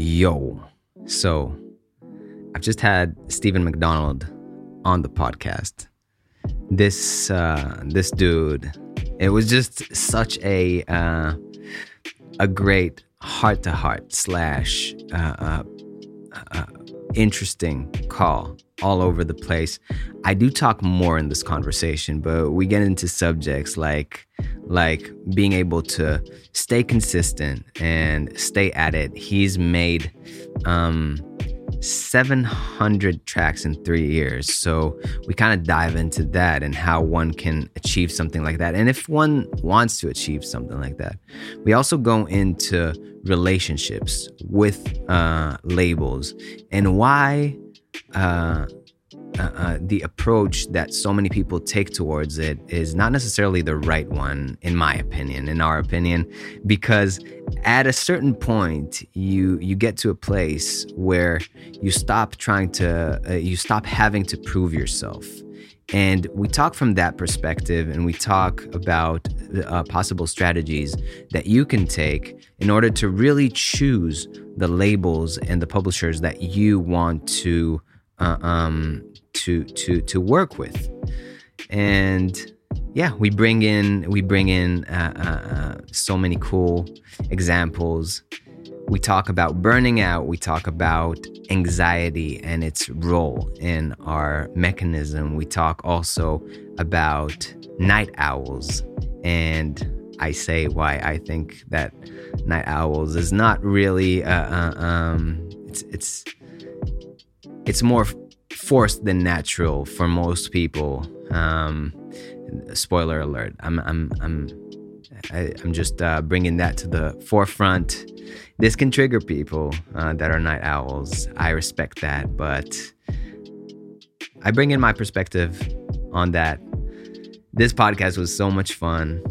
Yo, so I've just had Steven McDonald on the podcast. This uh, this dude, it was just such a uh, a great heart to heart slash uh, uh, uh, interesting call all over the place. I do talk more in this conversation, but we get into subjects like like being able to stay consistent and stay at it. He's made um 700 tracks in three years. So we kind of dive into that and how one can achieve something like that. And if one wants to achieve something like that, we also go into relationships with uh, labels and why uh, uh, uh, the approach that so many people take towards it is not necessarily the right one, in my opinion, in our opinion, because at a certain point you you get to a place where you stop trying to uh, you stop having to prove yourself. And we talk from that perspective, and we talk about uh, possible strategies that you can take in order to really choose the labels and the publishers that you want to uh, um, to to to work with, and yeah, we bring in we bring in uh, uh, uh, so many cool examples. We talk about burning out. We talk about anxiety and its role in our mechanism. We talk also about night owls and I say why I think that night owls is not really uh, uh, um, it's it's it's more forced than natural for most people. Um, spoiler alert! I'm I'm I'm I, am just uh, bringing that to the forefront. This can trigger people uh, that are night owls. I respect that, but I bring in my perspective on that. This podcast was so much fun,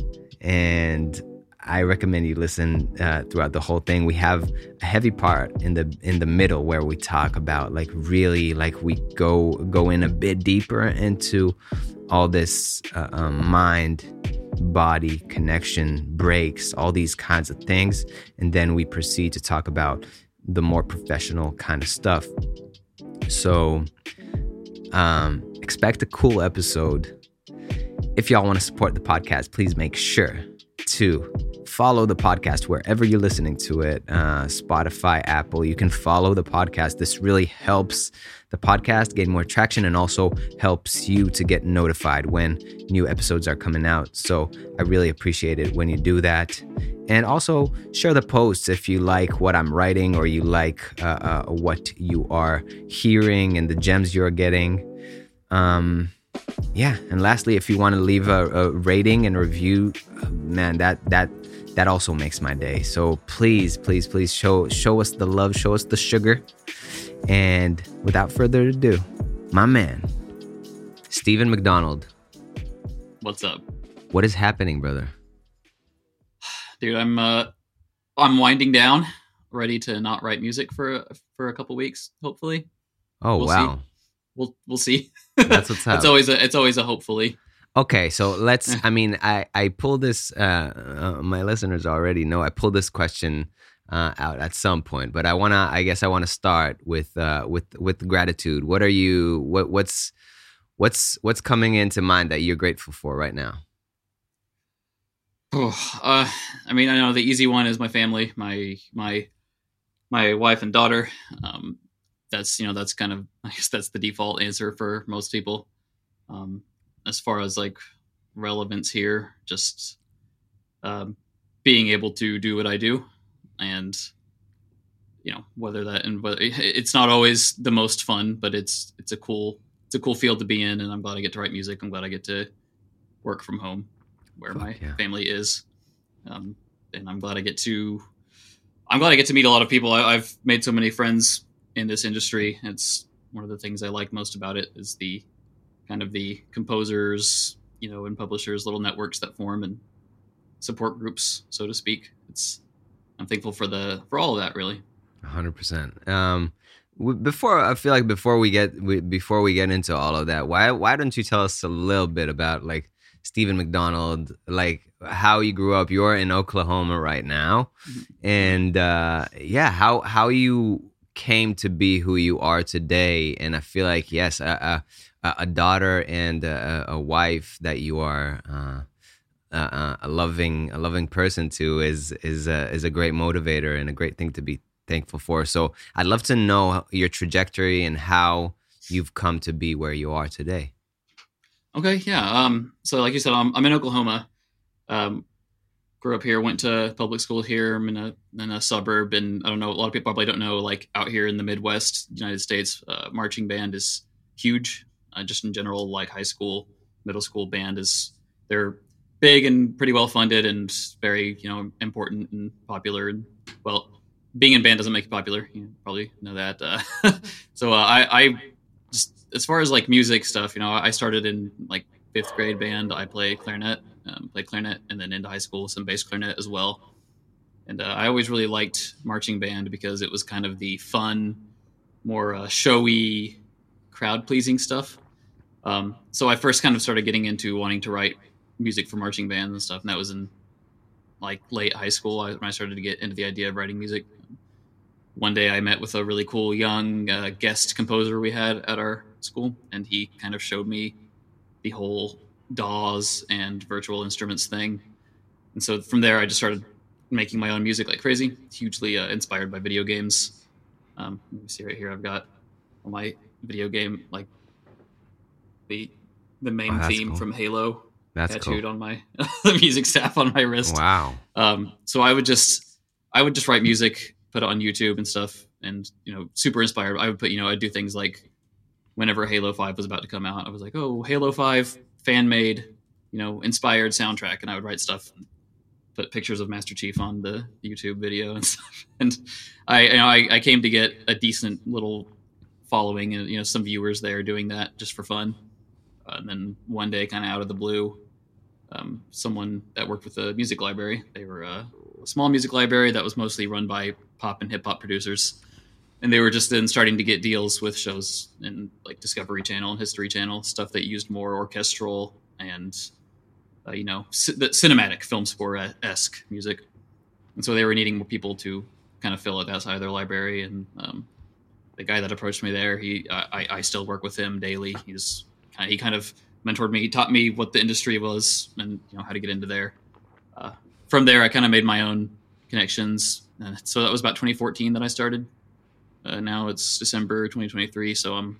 and I recommend you listen uh, throughout the whole thing. We have a heavy part in the in the middle where we talk about like really like we go go in a bit deeper into all this uh, um, mind body connection breaks all these kinds of things. And then we proceed to talk about the more professional kind of stuff. So um, expect a cool episode. If y'all want to support the podcast please make sure to follow the podcast wherever you're listening to it uh, Spotify, Apple. You can follow the podcast. This really helps the podcast gain more traction and also helps you to get notified when new episodes are coming out. So I really appreciate it when you do that. And also share the posts if you like what I'm writing or you like uh, uh, what you are hearing and the gems you're getting. Um, yeah, and lastly, if you want to leave a, a rating and review, uh, man, that that that also makes my day. So please, please, please show show us the love, show us the sugar. And without further ado, my man, Steven McDonald. What's up? What is happening, brother? Dude, I'm uh I'm winding down, ready to not write music for for a couple weeks, hopefully. Oh we'll wow. See. We'll we'll see. That's what's up. it's always a it's always a hopefully. Okay, so let's. I mean, I I pulled this. Uh, uh, my listeners already know I pulled this question uh, out at some point, but I wanna. I guess I want to start with uh, with with gratitude. What are you? What what's what's what's coming into mind that you're grateful for right now? Oh, uh, I mean, I know the easy one is my family, my my my wife and daughter. Um, that's you know that's kind of I guess that's the default answer for most people. Um, as far as like relevance here, just um, being able to do what I do, and you know whether that and but it's not always the most fun, but it's it's a cool it's a cool field to be in, and I'm glad I get to write music. I'm glad I get to work from home, where Fuck my yeah. family is, um, and I'm glad I get to I'm glad I get to meet a lot of people. I, I've made so many friends in this industry. It's one of the things I like most about it is the kind of the composers, you know, and publishers, little networks that form and support groups, so to speak. It's I'm thankful for the for all of that, really. hundred percent. Um, w- before I feel like before we get we, before we get into all of that, why why don't you tell us a little bit about like Steven McDonald, like how you grew up. You're in Oklahoma right now, Mhm. and uh, yeah, how how you came to be who you are today. And I feel like yes, uh, a, a daughter and a, a wife that you are. Uh, a loving, a loving person to is is a, is a great motivator and a great thing to be thankful for. So I'd love to know your trajectory and how you've come to be where you are today. Okay, yeah. Um, so like you said, I'm, I'm in Oklahoma. Um, grew up here, went to public school here. I'm in a in a suburb, and I don't know. A lot of people probably don't know. Like out here in the Midwest, United States, uh, marching band is huge. Uh, just in general, like high school, middle school band is they're big and pretty well funded and very you know important and popular. And well, being in band doesn't make you popular. You probably know that. Uh, so uh, I, I just as far as like music stuff, you know, I started in like fifth grade band. I play clarinet, um, play clarinet, and then into high school some bass clarinet as well. And uh, I always really liked marching band because it was kind of the fun, more uh, showy, crowd pleasing stuff. Um, so I first kind of started getting into wanting to write music for marching bands and stuff, and that was in like late high school when I started to get into the idea of writing music. One day I met with a really cool young uh, guest composer we had at our school, and he kind of showed me the whole DAWs and virtual instruments thing. And so from there, I just started making my own music like crazy, hugely uh, inspired by video games. Um, let me see right here. I've got my video game, like the the main Oh, theme cool. from Halo That's tattooed cool. on my the music staff on my wrist. Wow. Um, so I would just I would just write music, put it on YouTube and stuff, and you know, super inspired. I would put you know I'd do things like whenever Halo Five was about to come out, I was like, oh, Halo Five fan made, you know, inspired soundtrack, and I would write stuff, and put pictures of Master Chief on the YouTube video and stuff. And I you know I, I came to get a decent little following and you know some viewers there doing that just for fun. And then one day, kind of out of the blue, um, someone that worked with the music library. They were uh, a small music library that was mostly run by pop and hip hop producers, and they were just then starting to get deals with shows in like Discovery Channel and History Channel, stuff that used more orchestral and uh, you know c- cinematic film score esque music. And so they were needing more people to kind of fill out that side of their library. And um, the guy that approached me there, he I, I still work with him daily. He's kind of, he kind of mentored me. He taught me what the industry was and you know how to get into there. Uh, from there, I kind of made my own connections. Uh, so that was about 2014 that I started. Uh, now it's December 2023, so I'm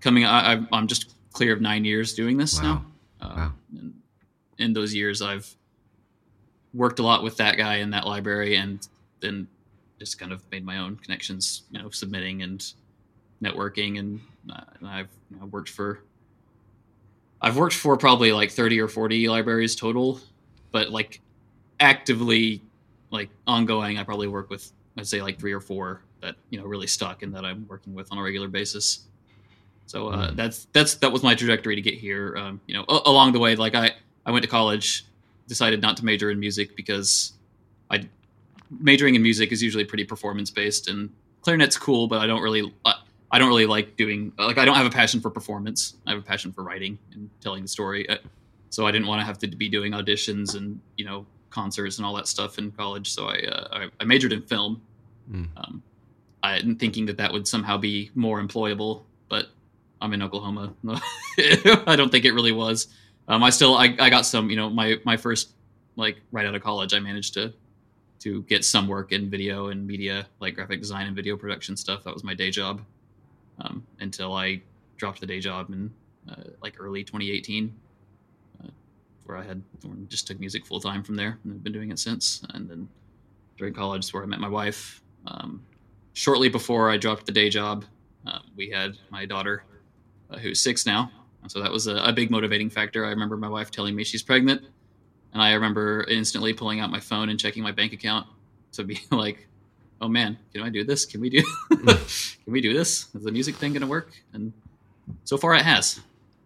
coming. I, I'm- I'm just clear of nine years doing this Wow. now. Uh, Wow. And in those years, I've worked a lot with that guy in that library, and then just kind of made my own connections. You know, submitting and networking, and, uh, and I've you know, worked for. I've worked for probably like 30 or 40 libraries total, but like actively, like ongoing, I probably work with I'd say like three or four that you know really stuck and that I'm working with on a regular basis. So uh, Mm. that's that's that was my trajectory to get here. Um, you know, a- along the way, like I I went to college, decided not to major in music because I majoring in music is usually pretty performance based, and clarinet's cool, but I don't really I, I don't really like doing like I don't have a passion for performance. I have a passion for writing and telling the story. Uh, So I didn't want to have to be doing auditions and you know concerts and all that stuff in college. So I uh, I, I majored in film. Mm. Um, I thinking that that would somehow be more employable, but I'm in Oklahoma. I don't think it really was. Um, I still I, I got some you know my my first like right out of college I managed to to get some work in video and media like graphic design and video production stuff. That was my day job um, until I dropped the day job in uh, like early 2018 uh, where I had just took music full time from there and I've been doing it since. And then during college is where I met my wife. Um, shortly before I dropped the day job, uh, we had my daughter, uh, who's six now. So that was a, a big motivating factor. I remember my wife telling me she's pregnant, and I remember instantly pulling out my phone and checking my bank account to be like, "Oh man, can I do this? Can we do? can we do this? Is the music thing going to work?" And so far, it has.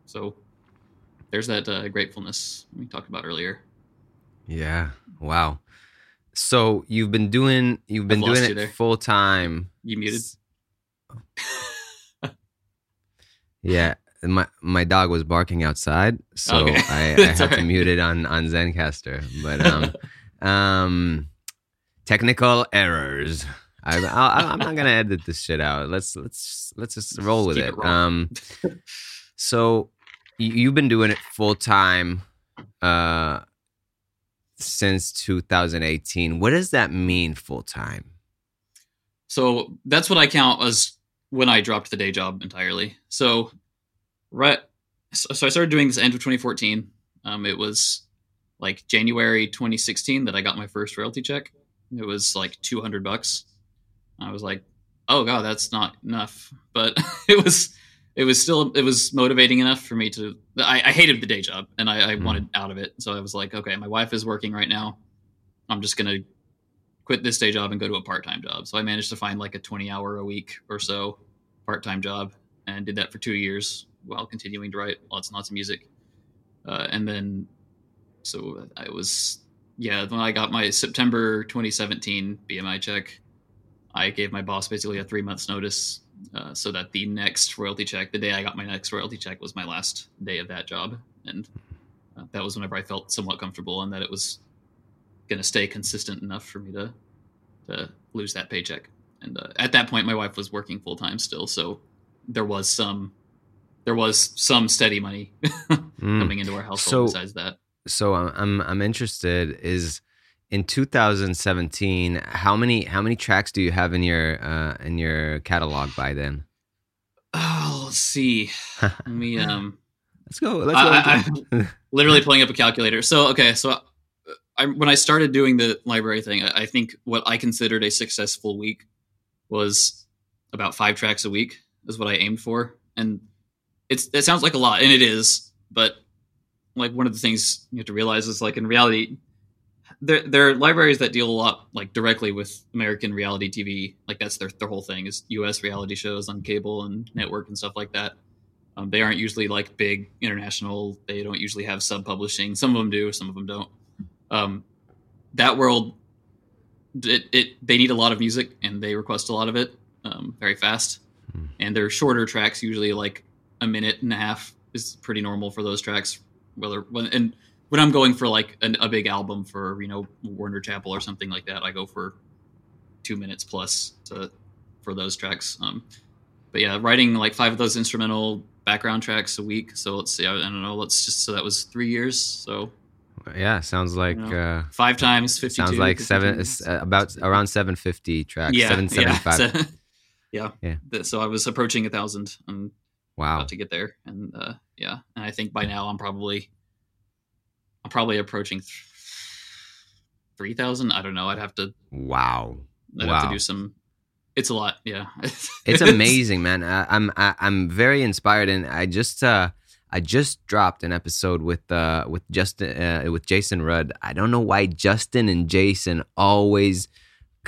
So there's that uh, gratefulness we talked about earlier. Yeah. Wow. So you've been doing you've been I've doing it full time. You muted? Yeah. my my dog was barking outside, so Okay. I, I had to mute it on on Zencastr. But um, um, technical errors. I, I'm not gonna edit this shit out. Let's let's let's just roll with Keep it. it. Um, so you- you've been doing it full time, uh, since 2018. What does that mean, full time? So that's what I count as when I dropped the day job entirely. So, right. So, so I started doing this end of 2014. Um, it was like January 2016 that I got my first royalty check. It was like 200 bucks. I was like, oh god, that's not enough. But it was, it was still, it was motivating enough for me to. I, I hated the day job and I, I Mhm. wanted out of it. So I was like, okay, my wife is working right now. I'm just gonna quit this day job and go to a part-time job. So I managed to find like a 20 hour a week or so part-time job and did that for two years while continuing to write lots and lots of music. Uh, and then, so I was, yeah, when I got my September 2017 BMI check, I gave my boss basically a three months notice uh, so that the next royalty check, the day I got my next royalty check, was my last day of that job. And uh, that was whenever I felt somewhat comfortable and that it was going to stay consistent enough for me to to lose that paycheck. And uh, at that point, my wife was working full time still, so there was some there was some steady money Mm. coming into our household. So- besides that, so I'm I'm interested is in 2017 how many how many tracks do you have in your uh in your catalog by then oh, let's see. Let me um. let's go let's go I- into- literally pulling up a calculator. So okay, so uh, I, when I started doing the library thing, I, I think what I considered a successful week was about five tracks a week is what I aimed for, and it's it sounds like a lot, and it is, but like one of the things you have to realize is like in reality. There, there are libraries that deal a lot like directly with American reality TV. Like that's their their whole thing is U.S. reality shows on cable and network and stuff like that. Um, they aren't usually like big international. They don't usually have sub publishing. Some of them do, some of them don't. Um, that world, it, it they need a lot of music and they request a lot of it um, very fast. Hmm. And they're shorter tracks, usually like a minute and a half is pretty normal for those tracks. Whether when and when I'm going for like an, a big album for you know Warner Chappell or something like that, I go for two minutes plus to for those tracks. Um, but yeah, writing like five of those instrumental background tracks a week. So let's see, I, I don't know, let's just so that was three years. So yeah sounds like You uh five times fifty. sounds like seven uh, about around 750 tracks yeah, 775 Yeah, so, yeah, Yeah. So I was approaching a thousand and wow about to get there, and uh, yeah, and I think by now I'm probably, I'm probably approaching three thousand. I don't know. I'd have to. wow I'd have Wow. to do some. It's a lot. Yeah. it's amazing man I, i'm I, i'm very inspired and i just uh i just dropped an episode with uh with justin uh, with jason rudd i don't know why justin and jason always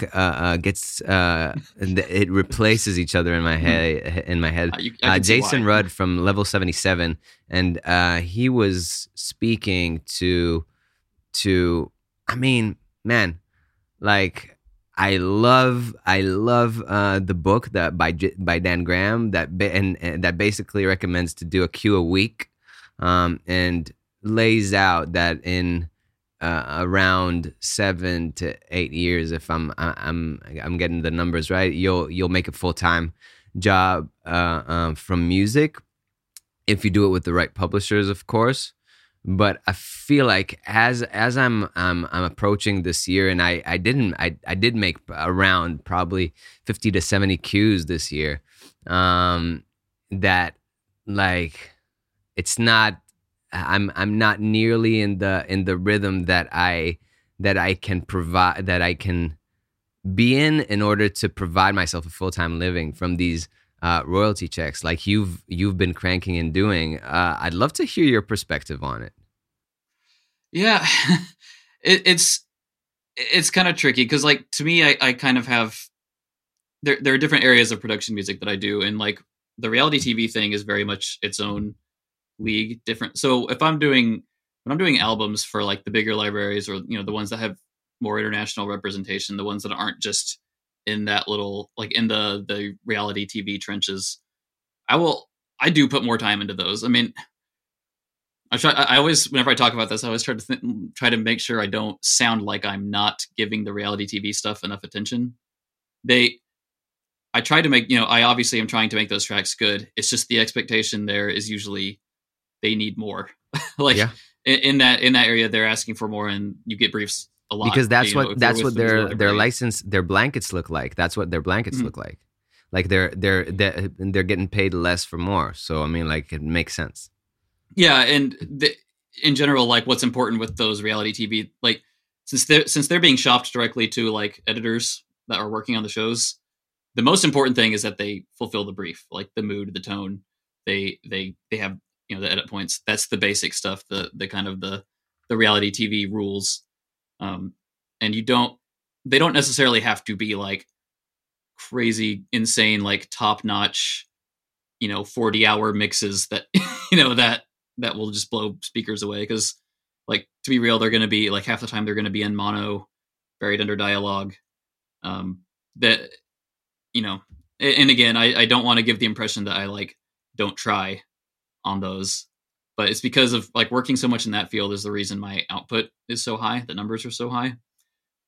uh, uh gets uh it replaces each other in my head in my head Uh, you- uh, Jason. Rudd from Level 77, and uh, he was speaking to, to, I mean, man, like I love, I love uh, the book that by by Dan Graham that ba- and, and that basically recommends to do a cue a week, um, and lays out that in uh, around seven to eight years, if I'm I'm I'm getting the numbers right, you'll you'll make a full time job uh, um, from music if you do it with the right publishers, of course. But I feel like as as I'm I'm, I'm approaching this year, and I I didn't I I did make around probably fifty to seventy cues this year. Um, that like it's not I'm I'm not nearly in the in the rhythm that I that I can provide that I can be in in order to provide myself a full time living from these uh, royalty checks, like you've you've been cranking and doing. Uh, I'd love to hear your perspective on it. Yeah, it, it's it's kind of tricky because like to me, I, I kind of have there there are different areas of production music that I do, and like the reality TV thing is very much its own league, different. So if I'm doing when I'm doing albums for like the bigger libraries or you know the ones that have more international representation, the ones that aren't just in that little like in the the reality TV trenches, I will I do put more time into those. I mean, I try. I always, whenever I talk about this, I always try to th- try to make sure I don't sound like I'm not giving the reality TV stuff enough attention. They, I try to make. You know, I obviously am trying to make those tracks good. It's just the expectation there is usually they need more. like Yeah. in, in that in that area, they're asking for more, and you get briefs a lot because that's you what if that's what their their license their blankets look like. That's what their blankets Mhm. look like. Like they're they're they're they're getting paid less for more. So I mean, like it makes sense. Yeah, and the, in general, like what's important with those reality TV, like since they're since they're being shopped directly to like editors that are working on the shows, the most important thing is that they fulfill the brief, like the mood, the tone. They they they have you know the edit points. That's the basic stuff. The the kind of the the reality TV rules, um, and you don't they don't necessarily have to be like crazy, insane, like top notch, you know, forty hour mixes that you know that that will just blow speakers away because like to be real they're going to be like half the time they're going to be in mono buried under dialogue um that you know and again i, I don't want to give the impression that i like don't try on those but it's because of like working so much in that field is the reason my output is so high the numbers are so high.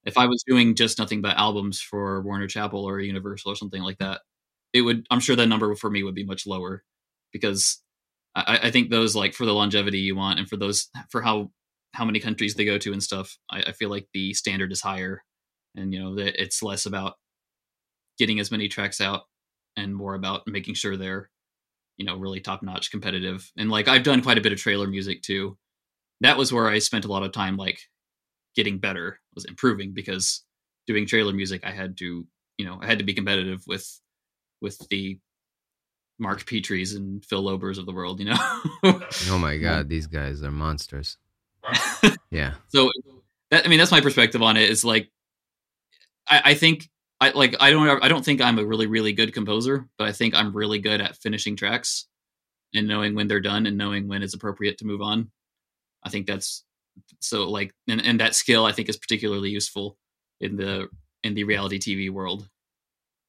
If i was doing just nothing but albums for Warner Chappell or universal or something like that it would i'm sure that number for me would be much lower because I, I think those like for the longevity you want and for those for how how many countries they go to and stuff I, I feel like the standard is higher and you know that it's less about getting as many tracks out and more about making sure they're you know really top notch competitive and like i've done quite a bit of trailer music too that was where i spent a lot of time like getting better was improving because doing trailer music i had to you know i had to be competitive with with the mark petries and phil lobers of the world you know Oh my god, these guys are monsters. Yeah. so that i mean that's my perspective on it is like i, I think i like i don't i don't think i'm a really really good composer but i think i'm really good at finishing tracks and knowing when they're done and knowing when it's appropriate to move on. I think that's so like and, and that skill i think is particularly useful in the in the reality tv world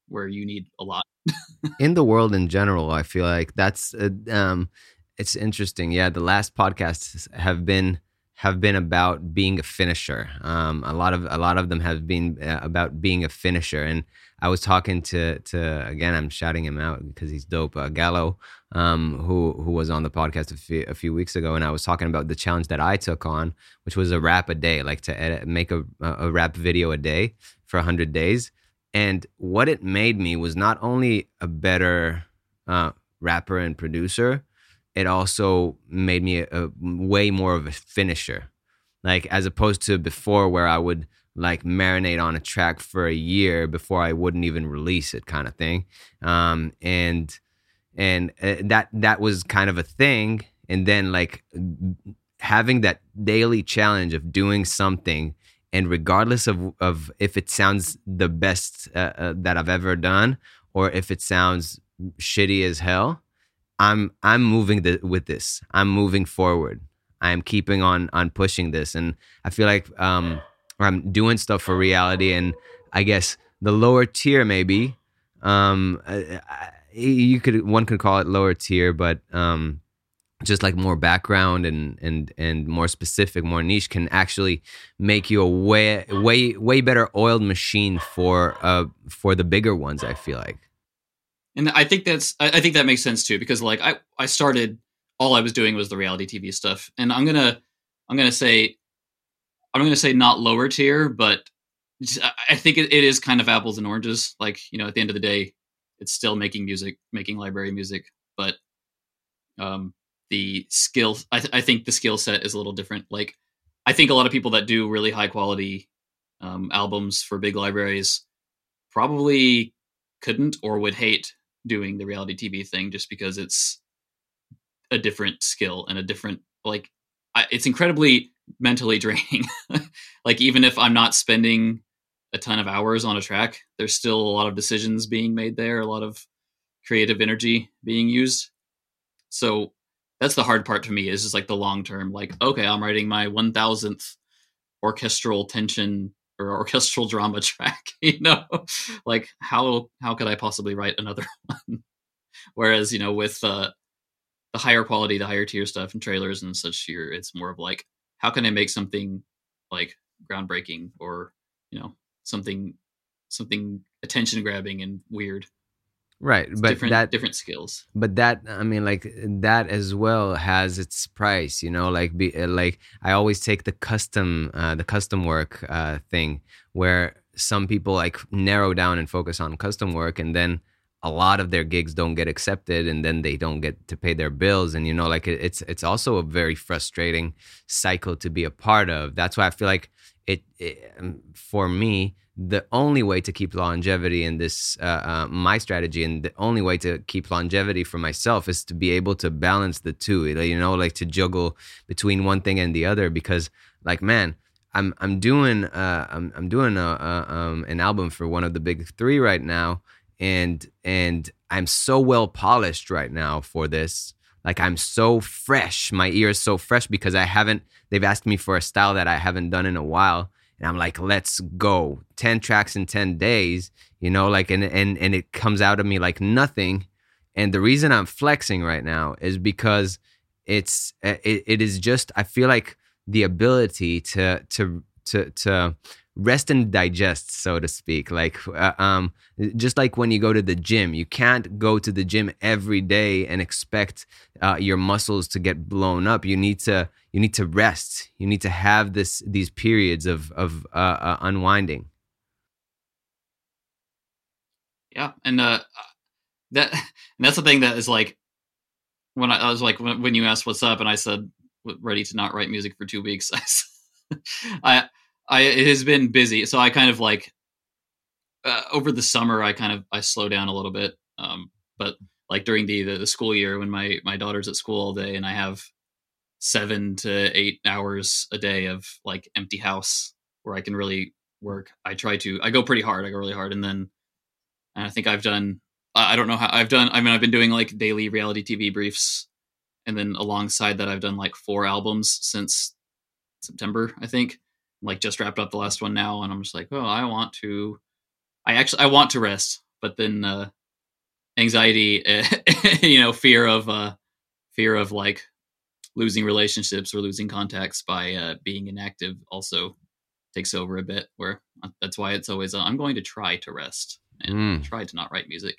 where you need a lot. In the world in general i feel like that's uh, um it's interesting. Yeah the last podcasts have been have been about being a finisher. Um a lot of a lot of them have been uh, about being a finisher. And i was talking to to again i'm shouting him out because he's dope uh, gallo um who who was on the podcast a few, a few weeks ago. And i was talking about the challenge that i took on which was a rap a day like to edit, make a a rap video a day for 100 days. And what it made me was not only a better uh, rapper and producer, it also made me a, a way more of a finisher. Like as opposed to before, where I would like marinate on a track for a year before I wouldn't even release it, kind of thing. Um, and and uh, that that was kind of a thing. And then like having that daily challenge of doing something and regardless of of if it sounds the best uh, uh, that I've ever done or if it sounds shitty as hell, I'm I'm moving with this. I'm moving forward. I'm keeping on on pushing this, and I feel like um, I'm doing stuff for reality, and I guess the lower tier maybe. Um, I, I, you could one could call it lower tier, but um, just like more background and and and more specific, more niche can actually make you a way way way better oiled machine for uh for the bigger ones. I feel like. And i think that's I, I think that makes sense too because like i i started all i was doing was the reality tv stuff. And i'm gonna i'm gonna say i'm gonna say not lower tier but I- think it, it is kind of apples and oranges. Like you know at the end of the day it's still making music making library music but um the skill i, th- I think the skill set is a little different. Like i think a lot of people that do really high quality um, albums for big libraries probably couldn't or would hate doing the reality TV thing just because it's a different skill and a different like I, it's incredibly mentally draining. like even if I'm not spending a ton of hours on a track, there's still a lot of decisions being made there, a lot of creative energy being used. So that's the hard part for me is just like the long term like okay, I'm writing my 1000th orchestral tension or orchestral drama track you know like how how could i possibly write another one whereas you know with uh the higher quality, the higher tier stuff and trailers and such here, it's more of like, how can I make something like groundbreaking or, you know, something something attention grabbing and weird. Right, It's but different that different skills. but that i mean like that as well has its price you know like be uh, like i always take the custom uh the custom work uh thing where some people like narrow down and focus on custom work and then a lot of their gigs don't get accepted and then they don't get to pay their bills and you know like it, it's it's also a very frustrating cycle to be a part of that's why i feel like it, it um, for me the only way to keep longevity in this uh, uh, my strategy and the only way to keep longevity for myself is to be able to balance the two you know like to juggle between one thing and the other because like man i'm i'm doing uh i'm, I'm doing a, a um an album for one of the big 3 right now and and i'm so well polished right now for this. Like i'm so fresh. My ear is so fresh because i haven't they've asked me for a style that i haven't done in a while and i'm like let's go. 10 tracks in 10 days you know like and and and it comes out of me like nothing. And the reason i'm flexing right now is because it's it, it is just i feel like the ability to to to to rest and digest so to speak. Like uh, um just like when you go to the gym you can't go to the gym every day and expect uh, your muscles to get blown up. You need to you need to rest. You need to have this these periods of of uh, uh, unwinding. Yeah, and uh, that and that's the thing that is like when I, I was like when, when you asked what's up, and I said ready to not write music for two weeks. I I, I it has been busy, so I kind of like uh, over the summer I kind of I slow down a little bit, um, but like during the, the the school year when my my daughter's at school all day and I have seven to eight hours a day of like empty house where I can really work. I try to I go pretty hard. I go really hard, and then and I think I've done. I I don't know how I've done. I mean, I've been doing like daily reality TV briefs, and then alongside that, I've done like four albums since September. I think, like just wrapped up the last one now, and I'm just like, oh, I want to. I actually I want to rest, but then uh, anxiety, you know, fear of uh, fear of like losing relationships or losing contacts by uh, being inactive also takes over a bit. Where uh, that's why it's always uh, I'm going to try to rest and Mm. try to not write music,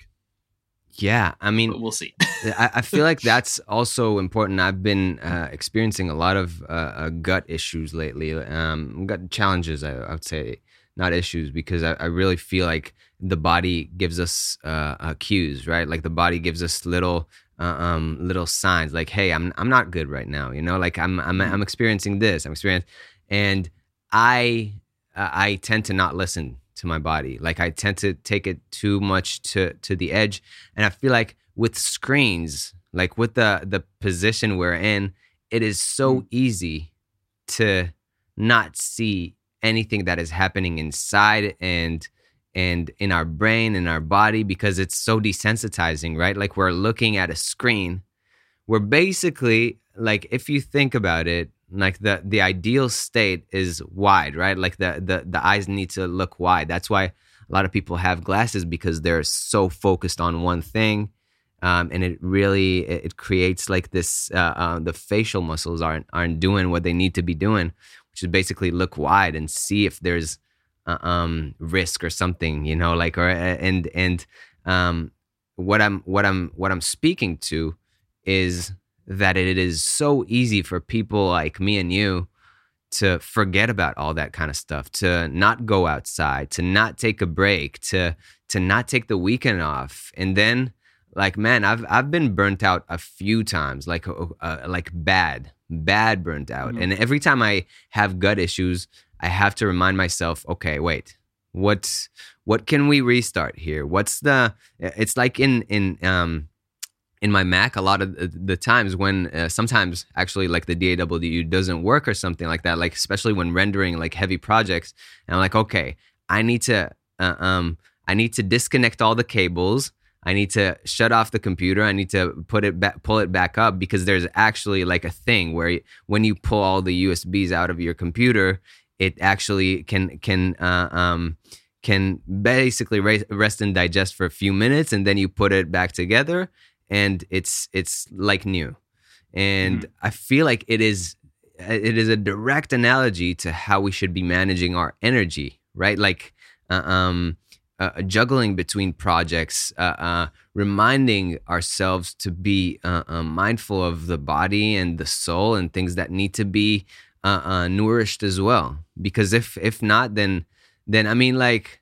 yeah i mean but we'll see. I, I feel like that's also important. I've been uh, experiencing a lot of uh, uh, gut issues lately, um, gut challenges. I, I would say not issues because I, I really feel like the body gives us uh, uh, cues, right? Like the body gives us little uh, um, little signs, like, "Hey, I'm I'm not good right now." You know, like I'm I'm I'm experiencing this. I'm experiencing, and I uh, I tend to not listen to my body. Like I tend to take it too much to to the edge, and I feel like with screens, like with the the position we're in, it is so mm. easy to not see anything that is happening inside and and in our brain and our body because it's so desensitizing, right? Like we're looking at a screen. We're basically like if you think about it, like the the ideal state is wide, right? Like the the the eyes need to look wide. That's why a lot of people have glasses because they're so focused on one thing um, and it really it, it creates like this uh, uh, the facial muscles aren't aren't doing what they need to be doing which is basically look wide and see if there's uh, um, risk or something you know like or and and um, what i'm what i'm what i'm speaking to is that it is so easy for people like me and you to forget about all that kind of stuff to not go outside to not take a break to to not take the weekend off. And then like man i've i've been burnt out a few times like uh, uh, like bad bad burnt out. Mhm. and every time i have gut issues i have to remind myself okay wait what what can we restart here? What's the it's like in in um in my Mac, a lot of the- times when uh, sometimes actually like the DAW doesn't work or something like that, like especially when rendering like heavy projects, and I'm like, okay, I need to uh, um I need to disconnect all the cables. I need to shut off the computer. I need to put it back, pull it back up because there's actually like a thing where when you pull all the USBs out of your computer, it actually can can uh, um can basically rest and digest for a few minutes, and then you put it back together, and it's it's like new. and Mhm. I feel like it is it is a direct analogy to how we should be managing our energy, right? Like uh, um, uh, juggling between projects, uh, uh, reminding ourselves to be uh, uh, mindful of the body and the soul and things that need to be uh, uh, nourished as well. Because if if not, then then I mean like.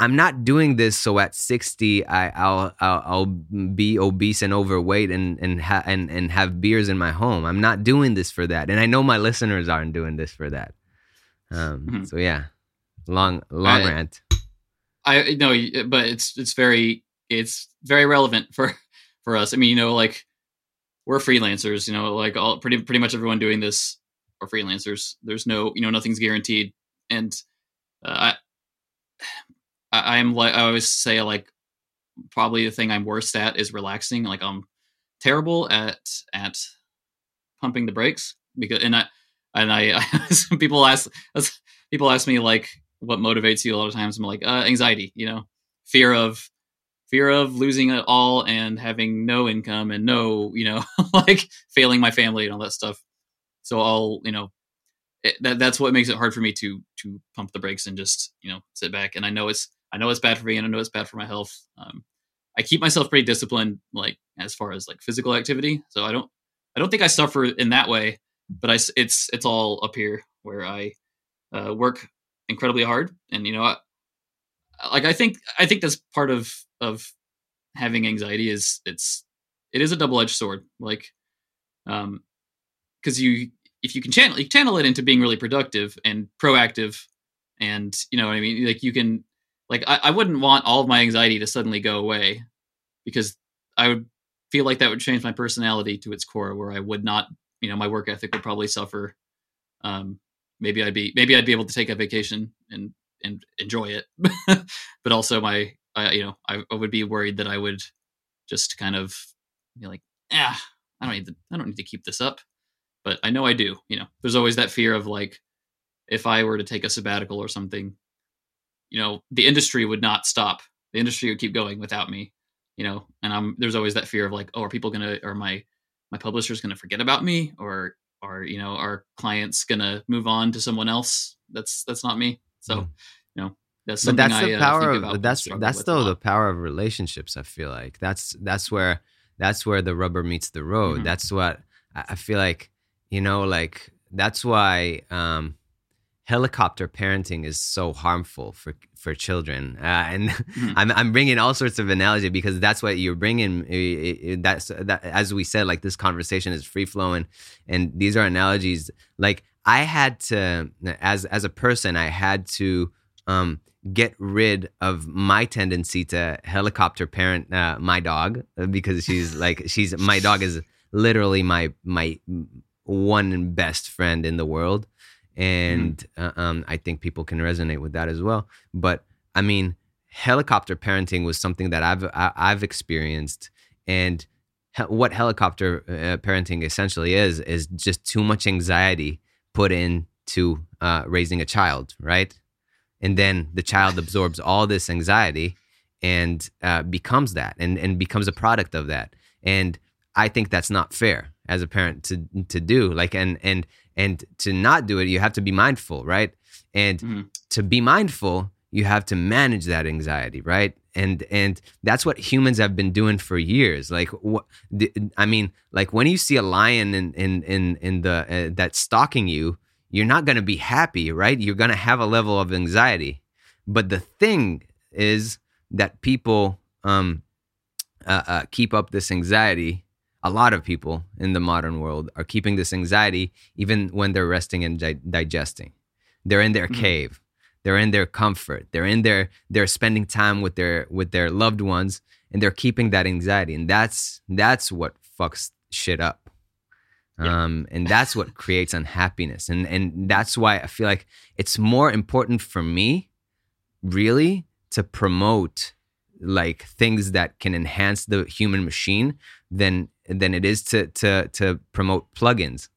I'm not doing this so at 60 I, I'll, I'll I'll be obese and overweight and and ha- and and have beers in my home. I'm not doing this for that, and I know my listeners aren't doing this for that. Um, Mhm. So yeah, long long I- rant. I no, but it's it's very it's very relevant for for us. I mean, you know, like we're freelancers. You know, like all pretty pretty much everyone doing this are freelancers. There's no you know nothing's guaranteed, and uh, I I am like I always say like probably the thing I'm worst at is relaxing. Like I'm terrible at at pumping the brakes because and I and I some people ask people ask me like what motivates you a lot of times i'm like uh, anxiety you know fear of fear of losing it all and having no income and no you know like failing my family and all that stuff so i'll you know it, that that's what makes it hard for me to to pump the brakes and just you know sit back and i know it's i know it's bad for me and i know it's bad for my health. Um, i keep myself pretty disciplined like as far as like physical activity. So i don't i don't think i suffer in that way but I, it's it's all up here where i uh, work incredibly hard. And you know I, like i think i think that's part of of having anxiety is it's it is a double-edged sword. Like um because you if you can channel you channel it into being really productive and proactive and you know what i mean? Like you can like I, I wouldn't want all of my anxiety to suddenly go away because i would feel like that would change my personality to its core where i would not you know my work ethic would probably suffer. Um maybe i'd be maybe i'd be able to take a vacation and and enjoy it. But also my I, you know I, I would be worried that i would just kind of be like ah i don't need to i don't need to keep this up. But i know i do you know. There's always that fear of like if i were to take a sabbatical or something you know the industry would not stop the industry would keep going without me you know and i'm there's always that fear of like oh are people gonna are my my publisher's gonna forget about me or or you know are clients gonna move on to someone else that's that's not me so Mm. you know that's But something that's I, the uh, power think of about that's that's though the power of relationships. I feel like that's that's where that's where the rubber meets the road. Mhm. That's what I I feel like. You know, like that's why um, helicopter parenting is so harmful for for children. Uh, and Mhm. I'm I'm bringing all sorts of analogy because that's what you're bringing. That's that as we said, like this conversation is free flowing, and these are analogies. Like I had to, as as a person, I had to um, get rid of my tendency to helicopter parent uh, my dog uh, because she's like she's my dog is literally my my one best friend in the world and uh, um, i think people can resonate with that as well. But i mean helicopter parenting was something that i've I, i've experienced. And he- what helicopter uh, parenting essentially is is just too much anxiety put into uh, raising a child right? And then the child absorbs all this anxiety and uh, becomes that and, and becomes a product of that. And i think that's not fair as a parent to to do like and and and to not do it you have to be mindful right? And Mhm. to be mindful you have to manage that anxiety right? And and that's what humans have been doing for years. Like what i mean like when you see a lion in in in, in the uh, that's stalking you you're not going to be happy right? You're going to have a level of anxiety. But the thing is that people um uh, uh, keep up this anxiety a lot of people in the modern world are keeping this anxiety even when they're resting and di- digesting. They're in their Mhm. cave. They're in their comfort. They're in their they're spending time with their with their loved ones and they're keeping that anxiety. And that's that's what fucks shit up. Yeah. um and that's what creates unhappiness. And and that's why i feel like it's more important for me really to promote like things that can enhance the human machine than than it is to to to promote plugins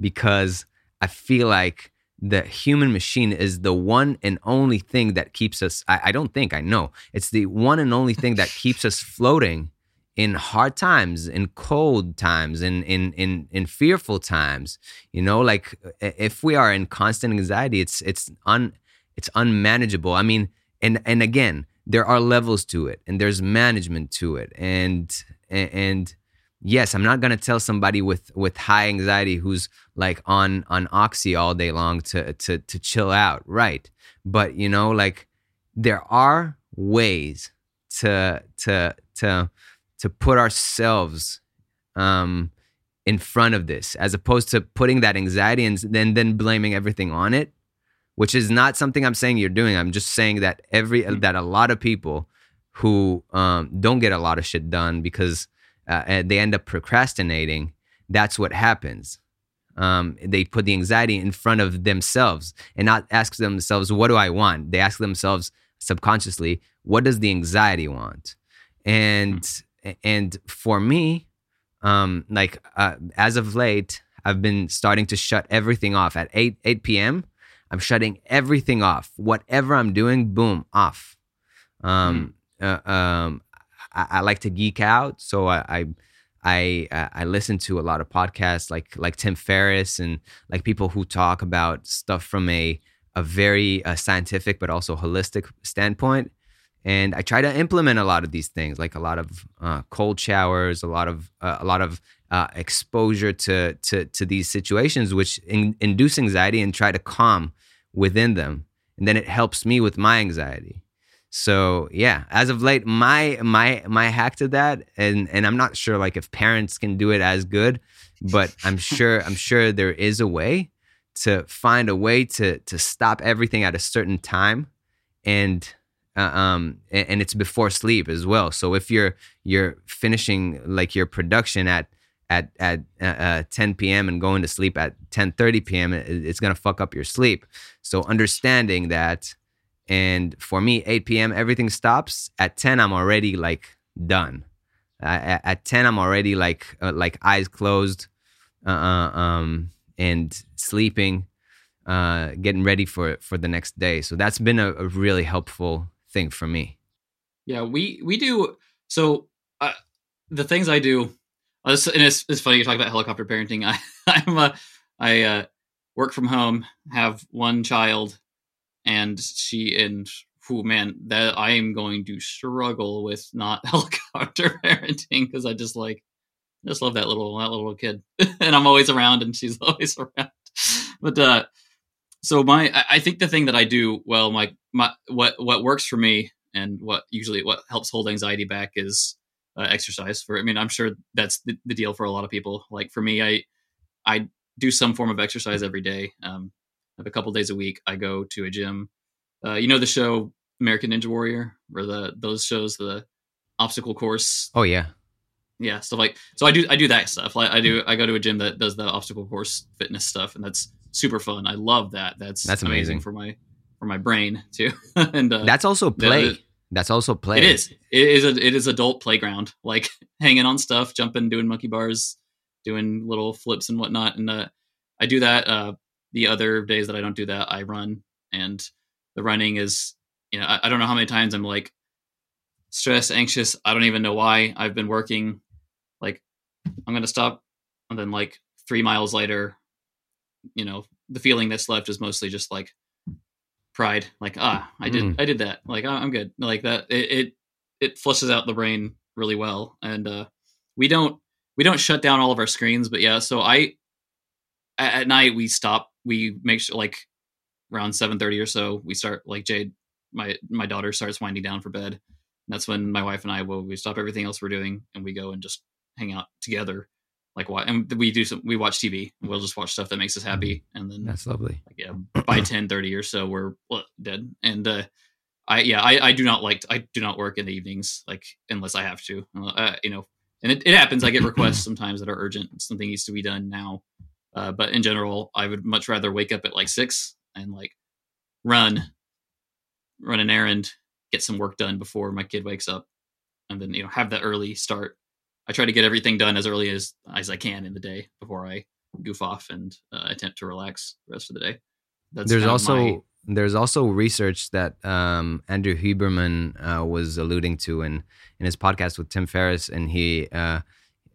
because I feel like the human machine is the one and only thing that keeps us I, I don't think I know it's the one and only thing that keeps us floating in hard times, in cold times, in in in in fearful times. You know, like if we are in constant anxiety, it's it's un it's unmanageable. I mean, and and again, there are levels to it, and there's management to it, and and yes, I'm not gonna tell somebody with with high anxiety who's like on on oxy all day long to to to chill out, right? But you know, like there are ways to to to to put ourselves um in front of this as opposed to putting that anxiety and then then blaming everything on it which is not something i'm saying you're doing i'm just saying that every mm-hmm. that a lot of people who um, don't get a lot of shit done because uh, they end up procrastinating, that's what happens. Um, they put the anxiety in front of themselves and not ask themselves, what do I want? They ask themselves subconsciously, what does the anxiety want? And mm. and for me, um, like uh, as of late, I've been starting to shut everything off at 8 8 p.m. I'm shutting everything off. Whatever I'm doing, boom, off. Um, mm. uh, um, I, I like to geek out, so I, I I uh, I listen to a lot of podcasts like like Tim Ferriss and like people who talk about stuff from a a very uh, scientific but also holistic standpoint. And I try to implement a lot of these things, like a lot of uh, cold showers, a lot of uh, a lot of uh, exposure to to to these situations, which in, induce anxiety and try to calm within them, and then it helps me with my anxiety. So yeah, as of late, my my my hack to that, and and I'm not sure like if parents can do it as good, but I'm sure I'm sure there is a way to find a way to to stop everything at a certain time, and uh, um and, it's before sleep as well. So if you're you're finishing like your production at at at uh, uh 10 p.m. and going to sleep at 10:30 p.m., it's gonna fuck up your sleep. So understanding that and for me, 8 p.m., everything stops. At 10, I'm already like done. Uh, at 10, I'm already like uh, like eyes closed, uh, um, and sleeping, uh, getting ready for for the next day. So that's been a, a really helpful thing for me. Yeah, we we do. So uh, the things I do, uh, and it's, it's funny you talk about helicopter parenting. I I'm a, I uh, work from home, have one child, and she and who man that I am going to struggle with not helicopter parenting because I just like I just love that little that little kid. And I'm always around and she's always around. But uh so my I think the thing that I do well my my what what works for me and what usually what helps hold anxiety back is uh, exercise for I mean I'm sure that's the, the, deal for a lot of people. Like for me I I do some form of exercise every day. Um a couple days a week, I go to a gym. Uh, you know the show American Ninja Warrior, or the those shows, the obstacle course. Oh yeah, yeah. stuff like, so I do I do that stuff. Like I do I go to a gym that does the obstacle course fitness stuff, and that's super fun. I love that. That's that's amazing, amazing for my for my brain too. and uh, that's also play. The, that's also play. It is. It is a it is adult playground. Like hanging on stuff, jumping, doing monkey bars, doing little flips and whatnot. And uh, I do that. Uh, the other days that I don't do that, I run, and the running is, you know, I, I don't know how many times I'm like stressed, anxious. I don't even know why. I've been working, like I'm gonna stop, and then like three miles later, you know, the feeling that's left is mostly just like pride, like ah, I did, mm. I did that, like oh, I'm good, like that. It, it it flushes out the brain really well, and uh, we don't we don't shut down all of our screens, but yeah. So I at night we stop we make sure like around 7:30 or so we start like Jade my my daughter starts winding down for bed. And that's when my wife and I will we stop everything else we're doing and we go and just hang out together like what and we do some we watch TV. We'll just watch stuff that makes us happy and then That's lovely. Like, yeah, by 10:30 or so we're well, dead. And uh I yeah, I, I do not like I do not work in the evenings like unless I have to. Uh, you know, and it, it happens I get requests sometimes that are urgent. Something needs to be done now uh, but in general, I would much rather wake up at like six and like run, run an errand, get some work done before my kid wakes up, and then you know have that early start. I try to get everything done as early as as I can in the day before I goof off and uh, attempt to relax the rest of the day. That's there's also my... there's also research that um, Andrew Huberman uh, was alluding to in in his podcast with Tim Ferriss, and he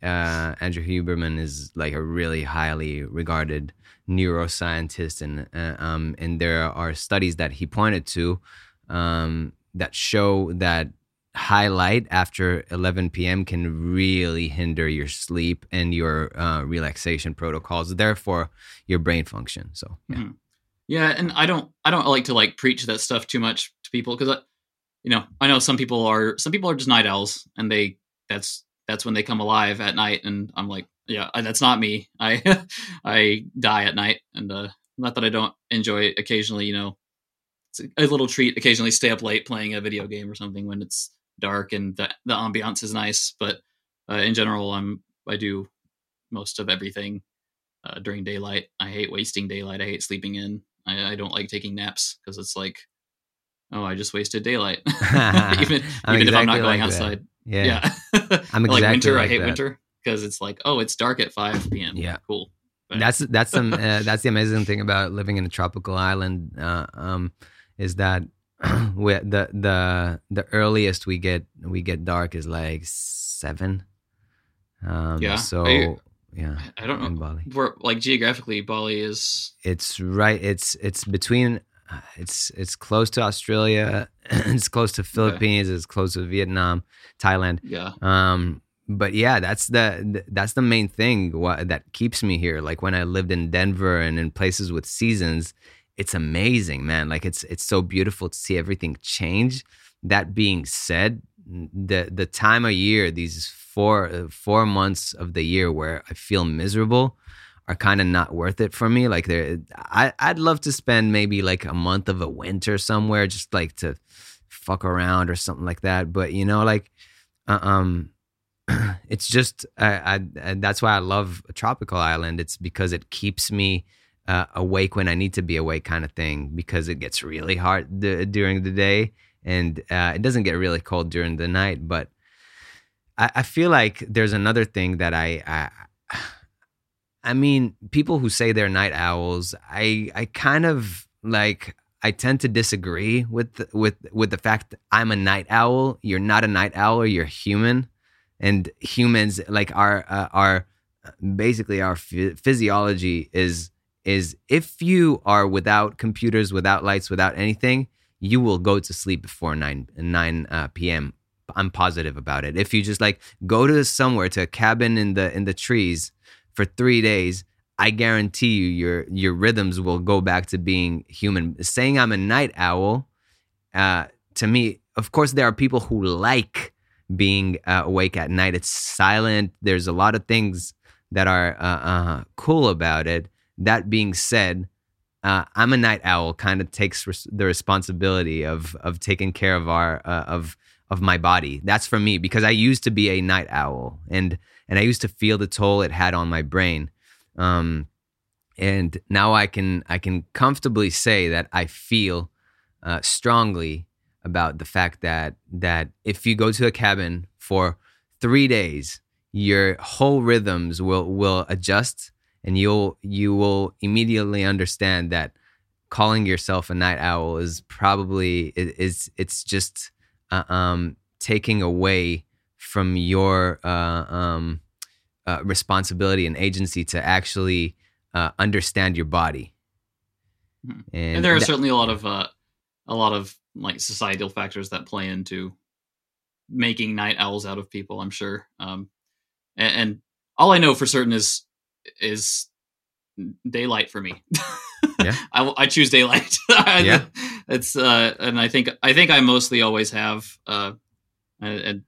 uh, Andrew Huberman is like a really highly regarded neuroscientist, and uh, um, and there are studies that he pointed to um, that show that high light after 11 p.m. can really hinder your sleep and your uh, relaxation protocols, therefore your brain function. So yeah. Mm-hmm. Yeah, and I don't I don't like to like preach that stuff too much to people because you know I know some people are some people are just night owls and they that's that's when they come alive at night and I'm like yeah that's not me I I die at night and uh, not that I don't enjoy it occasionally you know it's a little treat occasionally stay up late playing a video game or something when it's dark and the the ambiance is nice. But uh, in general, I'm I do most of everything uh, during daylight. I hate wasting daylight. I hate sleeping in. I, I don't like taking naps because it's like, oh, I just wasted daylight. even even exactly if I'm not going like outside. Yeah, yeah. I'm exactly like winter. Like I hate that. winter because it's like, oh, it's dark at 5 p.m. Yeah, cool. But, that's that's the uh, that's the amazing thing about living in a tropical island. Uh, um, is that we, the the the earliest we get we get dark is like seven. Um, yeah. So you, yeah, I don't know. Bali. Where like geographically, Bali is. It's right. It's it's between. It's it's close to Australia. it's close to Philippines. Okay. It's close to Vietnam, Thailand. Yeah. Um. But yeah, that's the that's the main thing what, that keeps me here. Like when I lived in Denver and in places with seasons, it's amazing, man. Like it's it's so beautiful to see everything change. That being said, the the time of year, these four uh, four months of the year where I feel miserable, are kind of not worth it for me. Like there, I'd love to spend maybe like a month of a winter somewhere, just like to fuck around or something like that. But you know, like, uh, um, it's just I, I that's why I love a tropical island. It's because it keeps me uh, awake when I need to be awake kind of thing because it gets really hot d- during the day and uh, it doesn't get really cold during the night. But I, I feel like there's another thing that I, I, I mean, people who say they're night owls, I, I kind of like. I tend to disagree with with with the fact that I'm a night owl. You're not a night owl. You're human, and humans like our uh, our basically our physiology is is if you are without computers, without lights, without anything, you will go to sleep before 9 9 uh, p.m. I'm positive about it. If you just like go to somewhere to a cabin in the in the trees for 3 days, I guarantee you your your rhythms will go back to being human. Saying I'm a night owl uh, to me, of course there are people who like being uh, awake at night. It's silent. There's a lot of things that are uh, uh cool about it that being said, uh, I'm a night owl. Kind of takes res- the responsibility of of taking care of our uh, of of my body. That's for me because I used to be a night owl, and and I used to feel the toll it had on my brain. Um, and now I can I can comfortably say that I feel uh, strongly about the fact that that if you go to a cabin for three days, your whole rhythms will will adjust and you'll you will immediately understand that calling yourself a night owl is probably is it's just uh, um, taking away from your uh, um, uh, responsibility and agency to actually uh, understand your body. Hmm. And, and, there are that, certainly a lot of uh, a lot of like societal factors that play into making night owls out of people. I'm sure. Um, and, and all I know for certain is is daylight for me. yeah, I, I choose daylight. yeah, it's uh, and I think I think I mostly always have uh, and, and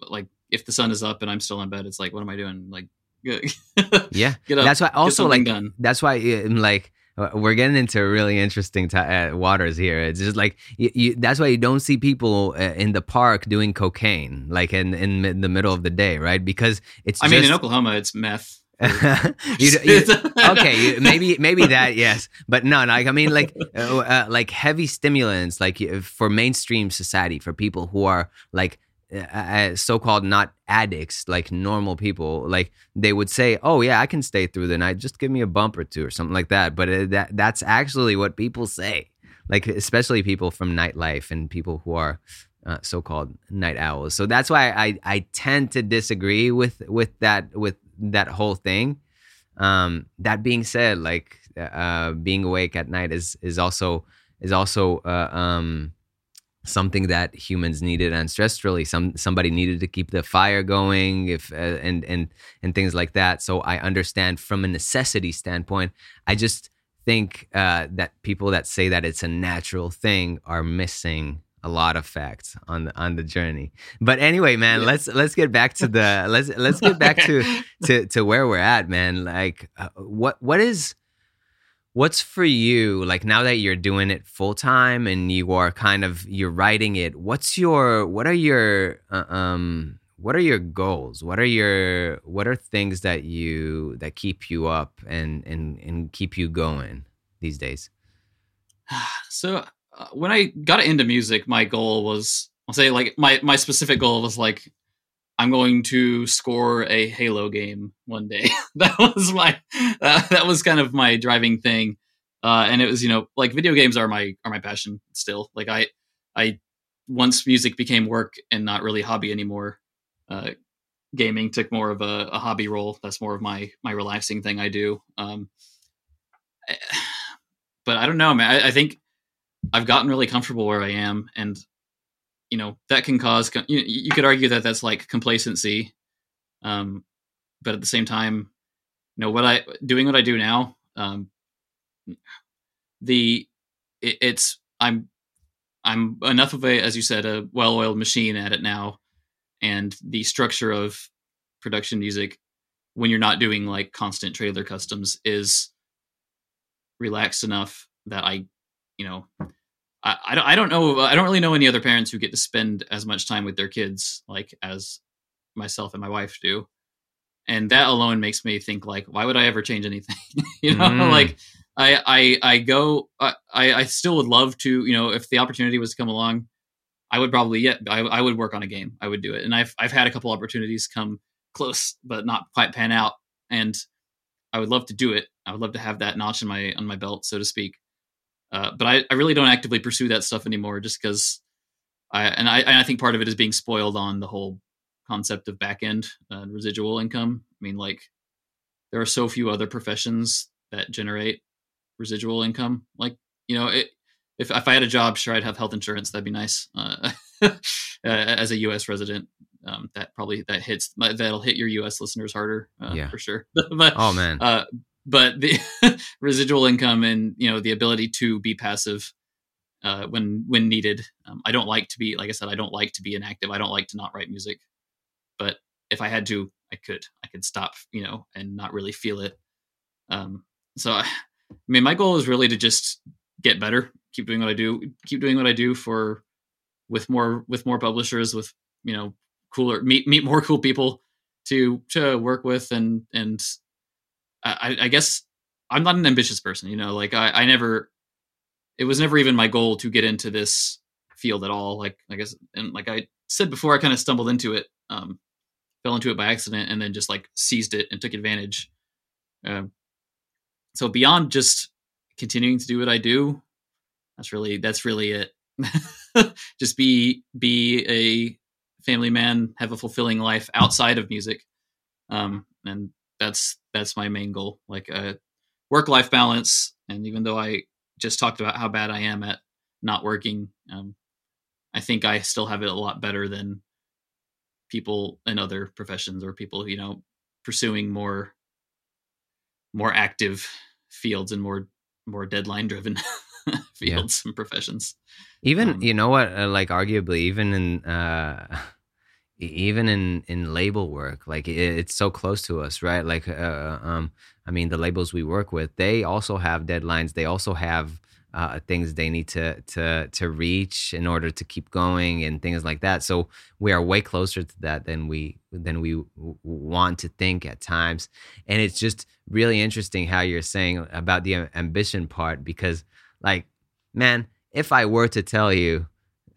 like if the sun is up and I'm still in bed, it's like what am I doing? Like, yeah, get up, that's why also like done. that's why I'm like uh, we're getting into really interesting t- uh, waters here. It's just like you, you, that's why you don't see people uh, in the park doing cocaine like in in the middle of the day, right? Because it's. I just, mean, in Oklahoma, it's meth. You, you, okay, you, maybe maybe that yes, but no, like I mean, like uh, uh, like heavy stimulants, like for mainstream society, for people who are like uh, uh, so-called not addicts, like normal people, like they would say, "Oh yeah, I can stay through the night. Just give me a bump or two or something like that." But uh, that that's actually what people say. like especially people from nightlife and people who are uh, so-called night owls. So that's why I I tend to disagree with with that with that whole thing. Um, that being said, like uh, being awake at night is is also is also uh, um, something that humans needed ancestrally. Some somebody needed to keep the fire going, if uh, and and and things like that. So I understand from a necessity standpoint. I just think uh, that people that say that it's a natural thing are missing a lot of facts on the on the journey. But anyway, man, yeah. let's let's get back to the let's let's get back to to to where we're at, man. Like, uh, what what is what's for you like now that you're doing it full time and you are kind of you're writing it what's your what are your uh, um what are your goals what are your what are things that you that keep you up and and and keep you going these days so uh, when i got into music my goal was i'll say like my my specific goal was like I'm going to score a Halo game one day. that was my uh, that was kind of my driving thing, uh, and it was you know like video games are my are my passion still. Like I I once music became work and not really hobby anymore. Uh, gaming took more of a, a, hobby role. That's more of my my relaxing thing I do. Um, but I don't know, man. I, I think I've gotten really comfortable where I am, and you know that can cause you, you could argue that that's like complacency um but at the same time you know what i doing what i do now um the it, it's i'm i'm enough of a as you said a well-oiled machine at it now and the structure of production music when you're not doing like constant trailer customs is relaxed enough that i you know I, I don't I don't know I don't really know any other parents who get to spend as much time with their kids like as myself and my wife do, and that alone makes me think like why would I ever change anything? you know, mm. like I I I go I I still would love to you know if the opportunity was to come along, I would probably yeah I I would work on a game I would do it, and I've I've had a couple opportunities come close but not quite pan out, and I would love to do it. I would love to have that notch in my on my belt so to speak uh, but I, I really don't actively pursue that stuff anymore just because I and I and I think part of it is being spoiled on the whole concept of back end uh, residual income. I mean, like there are so few other professions that generate residual income. Like you know, it, if if I had a job, sure I'd have health insurance. That'd be nice. Uh, as a U.S. resident, um, that probably that hits that'll hit your U.S. listeners harder. Uh, yeah, for sure. but oh man, uh, but the residual income and you know the ability to be passive uh, when when needed. Um, I don't like to be like I said. I don't like to be inactive. I don't like to not write music. But if I had to, I could. I could stop, you know, and not really feel it. Um, so I, I mean, my goal is really to just get better, keep doing what I do, keep doing what I do for with more with more publishers, with you know cooler meet meet more cool people to to work with and and I, I guess I'm not an ambitious person, you know, like I, I never, it was never even my goal to get into this field at all. Like, I guess, and like I said before, I kind of stumbled into it, um, fell into it by accident and then just like seized it and took advantage. Uh, so beyond just continuing to do what I do, that's really, that's really it. just be, be a family man, have a fulfilling life outside of music. Um, and that's that's my main goal like a work life balance and even though i just talked about how bad i am at not working um, i think i still have it a lot better than people in other professions or people you know pursuing more more active fields and more more deadline driven fields yeah. and professions even um, you know what uh, like arguably even in uh even in in label work like it, it's so close to us right? Like uh, uh, um i mean the labels we work with they also have deadlines. They also have uh, things they need to to to reach in order to keep going and things like that. So we are way closer to that than we than we w- want to think at times. And it's just really interesting how you're saying about the ambition part because like man if i were to tell you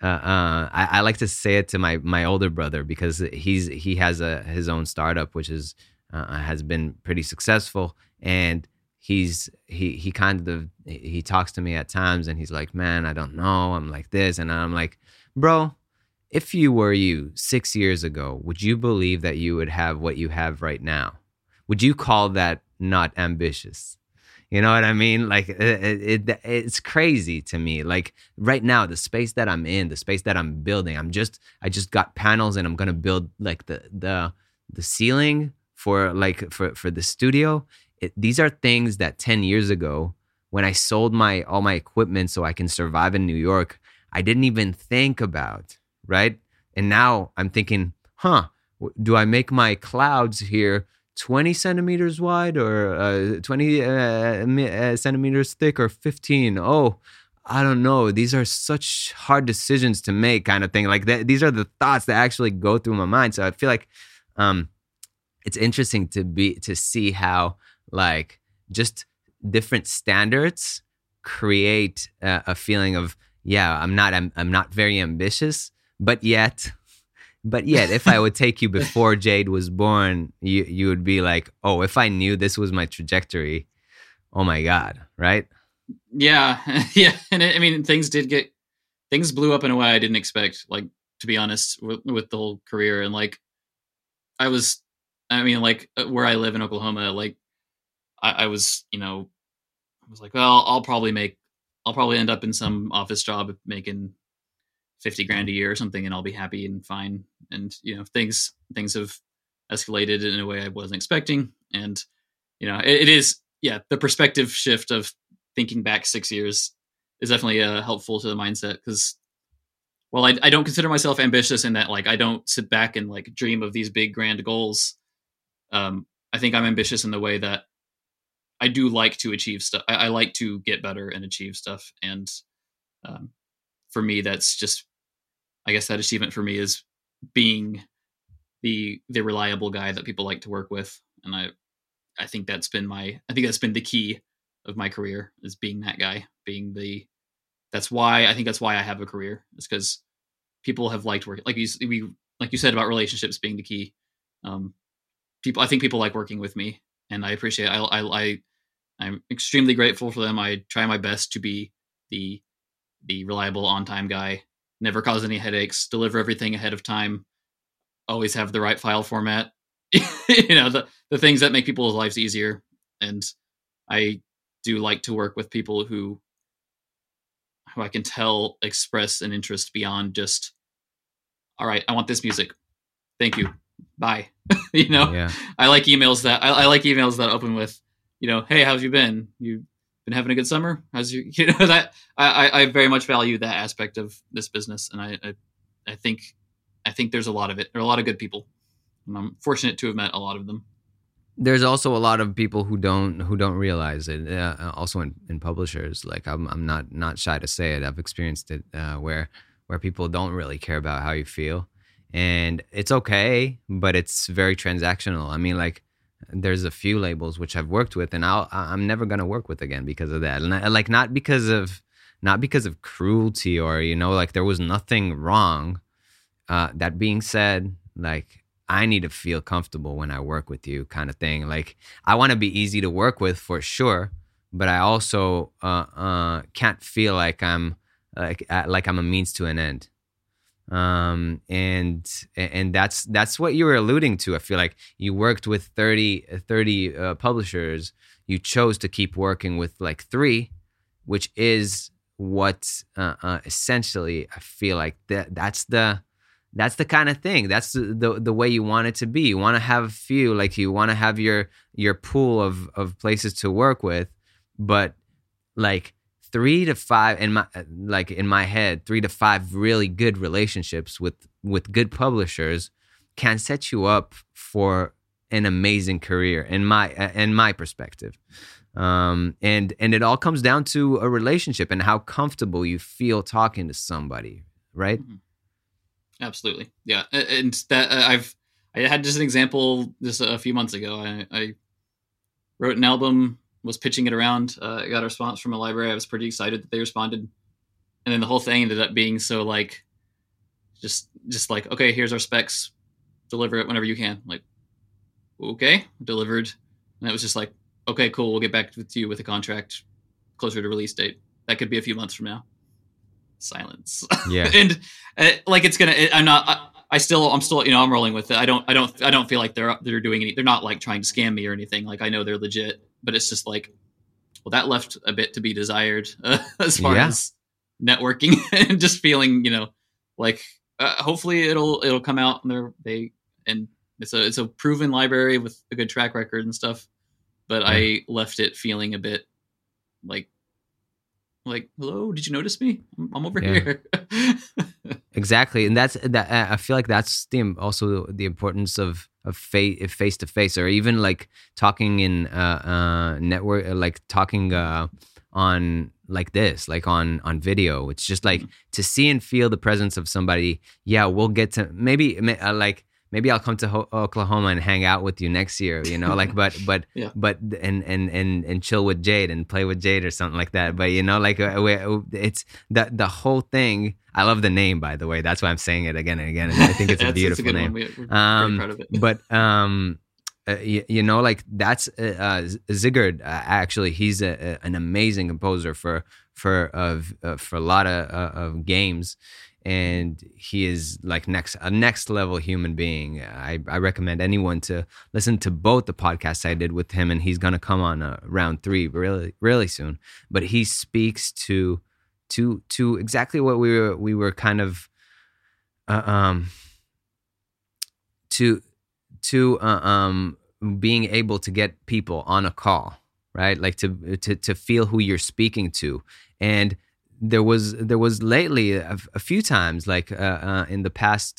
uh, uh, I, I, like to say it to my my older brother because he's he has a his own startup which is uh, has been pretty successful. And he's he he kind of he talks to me at times and he's like man i don't know. I'm like this. And i'm like bro if you were you six years ago would you believe that you would have what you have right now? Would you call that not ambitious you know what i mean? Like it, it, it's crazy to me. Like right now the space that i'm in the space that i'm building i'm just i just got panels and i'm gonna build like the the the ceiling for like for for the studio. It, these are things that 10 years ago when i sold my all my equipment so i can survive in new york i didn't even think about right? And now i'm thinking huh do i make my clouds here 20 centimeters wide or uh, 20 uh, uh, centimeters thick or 15 oh i don't know. These are such hard decisions to make kind of thing. Like th- these are the thoughts that actually go through my mind. So i feel like um, it's interesting to be to see how like just different standards create a, a feeling of yeah i'm not I'm, I'm not very ambitious but yet but yet if i would take you before jade was born you you would be like oh if i knew this was my trajectory oh my god right? Yeah. Yeah. And it, i mean things did get things blew up in a way i didn't expect like to be honest with, with the whole career. And like i was i mean like uh, where i live in oklahoma like I, I was, you know, I was like, well, I'll probably make, I'll probably end up in some office job making 50 grand a year or something and I'll be happy and fine. And, you know, things, things have escalated in a way I wasn't expecting. And, you know, it, it is, yeah, the perspective shift of thinking back six years is definitely uh, helpful to the mindset because well I, I don't consider myself ambitious in that like i don't sit back and like dream of these big grand goals um, i think i'm ambitious in the way that I do like to achieve stuff. I, I, like to get better and achieve stuff. And um, for me, that's just, I guess that achievement for me is being the the reliable guy that people like to work with. And I, I think that's been my, I think that's been the key of my career is being that guy, being the. That's why I think that's why I have a career. Is because people have liked working, like you we like you said about relationships being the key. Um, people, I think people like working with me, and I appreciate. I, I, I I'm extremely grateful for them. I try my best to be the the reliable on time guy, never cause any headaches, deliver everything ahead of time, always have the right file format. you know, the the things that make people's lives easier. And I do like to work with people who who I can tell express an interest beyond just all right, I want this music. Thank you. Bye. you know, yeah. I like emails that I, I like emails that open with you know, hey, how've you been? You been having a good summer? How's you, you know, that I, I very much value that aspect of this business. And I, I, I think, I think there's a lot of it. There are a lot of good people. And I'm fortunate to have met a lot of them. There's also a lot of people who don't who don't realize it. Uh, also in, in publishers, like I'm I'm not not shy to say it. I've experienced it uh, where where people don't really care about how you feel, and it's okay, but it's very transactional. I mean, like there's a few labels which I've worked with, and I'll I'm never gonna work with again because of that. And I, like not because of not because of cruelty or you know like there was nothing wrong. Uh, that being said, like I need to feel comfortable when I work with you, kind of thing. Like I want to be easy to work with for sure, but I also uh, uh, can't feel like I'm like like I'm a means to an end um and and that's that's what you were alluding to. I feel like you worked with 30 30 uh, publishers. You chose to keep working with like three which is what uh, uh, essentially i feel like that that's the that's the kind of thing. That's the, the, the way you want it to be. You want to have a few like you want to have your your pool of of places to work with. But like three to five in my like in my head three to five really good relationships with with good publishers can set you up for an amazing career in my in my perspective. Um, and and it all comes down to a relationship and how comfortable you feel talking to somebody right? Mm-hmm. absolutely. Yeah and that uh, i've i had just an example just a few months ago. I, I wrote an album was pitching it around. Uh, I got a response from a library. I was pretty excited that they responded, and then the whole thing ended up being so like, just just like okay, here's our specs, deliver it whenever you can. Like, okay, delivered, and it was just like, okay, cool, we'll get back to you with a contract closer to release date. That could be a few months from now. Silence. Yeah. and uh, like it's gonna. I'm not. I, I still. I'm still. You know. I'm rolling with it. I don't. I don't. I don't feel like they're they're doing any. They're not like trying to scam me or anything. Like I know they're legit, but it's just like, well, that left a bit to be desired uh, as far Yeah. as networking and just feeling. You know, like uh, hopefully it'll it'll come out and they're they and it's a it's a proven library with a good track record and stuff. But I left it feeling a bit like like hello did you notice me i'm, I'm over Yeah. here Exactly, and that's that. I feel like that's the also the importance of of face face to face, or even like talking in uh, uh network, uh, like talking uh on like this, like on on video. It's just like Mhm. to see and feel the presence of somebody. Yeah, we'll get to maybe uh, like maybe I'll come to Ho- Oklahoma and hang out with you next year. You know, like but but Yeah. but and and and and chill with Jade and play with Jade or something like that. But you know, like uh, it's the the whole thing. I love the name, by the way. That's why I'm saying it again and again. And I think it's a beautiful good name. one. We, Um, very proud of it But um, uh, you, you know, like that's uh, uh, Zigard. Uh, actually, he's a, a, an amazing composer for for of uh, for a lot of uh, of games, and he is like next a next level human being. I I recommend anyone to listen to both the podcasts I did with him, and he's gonna come on uh, round three really really soon. But he speaks to to to exactly what we were we were kind of uh, um to to uh, um being able to get people on a call right like to to to feel who you're speaking to and there was there was lately a, a few times like uh, uh, in the past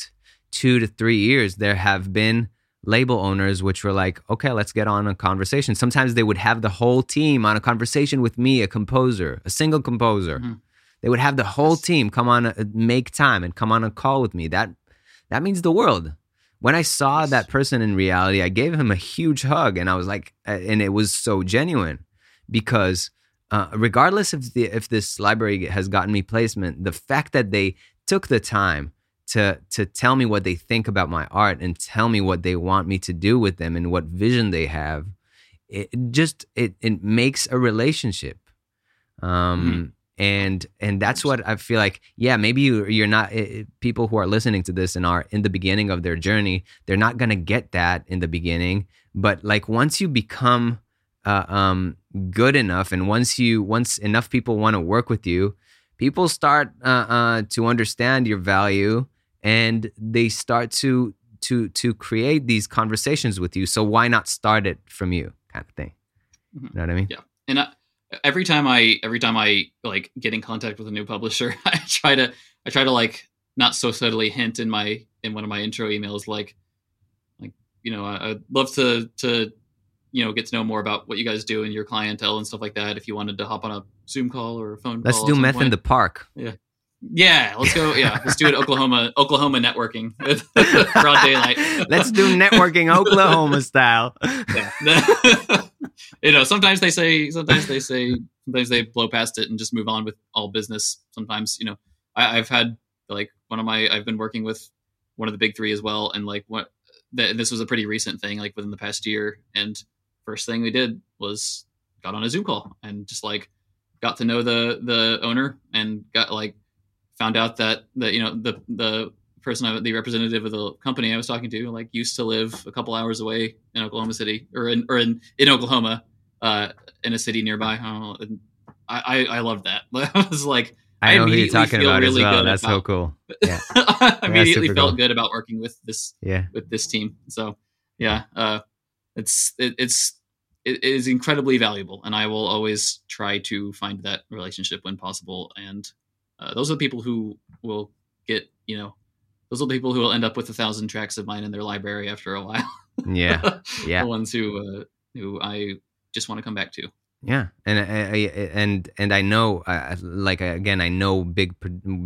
two to three years there have been label owners which were like okay let's get on a conversation. Sometimes they would have the whole team on a conversation with me a composer a single composer. Mhm. they would have the whole team come on a, make time and come on a call with me. That that means the world. When I saw that person in reality, I gave him a huge hug, and I was like, uh, and it was so genuine because uh, regardless of the if this library has gotten me placement, the fact that they took the time to to tell me what they think about my art and tell me what they want me to do with them and what vision they have, it just it it makes a relationship. Um, and and that's what I feel like. Yeah, maybe you, you're not eh, people who are listening to this and are in the beginning of their journey. They're not gonna get that in the beginning, but like once you become uh, um, good enough, and once you once enough people want to work with you, people start uh, uh, to understand your value, and they start to to to create these conversations with you. So why not start it from you, kind of thing? Mhm. You know what I mean? Yeah. and I, every time i every time i like get in contact with a new publisher i try to i try to like not so subtly hint in my in one of my intro emails like like you know I, i'd love to to you know get to know more about what you guys do and your clientele and stuff like that if you wanted to hop on a zoom call or a phone Let's do meth in the park. yeah yeah let's go yeah let's do it oklahoma oklahoma networking broad daylight Let's do networking Oklahoma style. you know, sometimes they say, sometimes they say, sometimes they blow past it and just move on with all business. Sometimes, you know, I, I've had like one of my, I've been working with one of the big three as well, and like what, th- this was a pretty recent thing, like within the past year. And first thing we did was got on a Zoom call and just like got to know the the owner and got like found out that that you know the the person I, the representative of the company I was talking to like used to live a couple hours away in Oklahoma City or in or in, in Oklahoma uh in a city nearby I don't know and I I, I loved that I was like I I know who you're talking about really as well. That's so cool. Yeah. I immediately felt cool. good about working with this Yeah. with this team. So yeah, uh, it's it, it's it is incredibly valuable, and I will always try to find that relationship when possible. And uh, those are the people who will get you know those are the people who will end up with a thousand tracks of mine in their library after a while. Yeah. Yeah. the ones who uh, who I just want to come back to. Yeah, and I, I, and and I know, uh, like again, I know big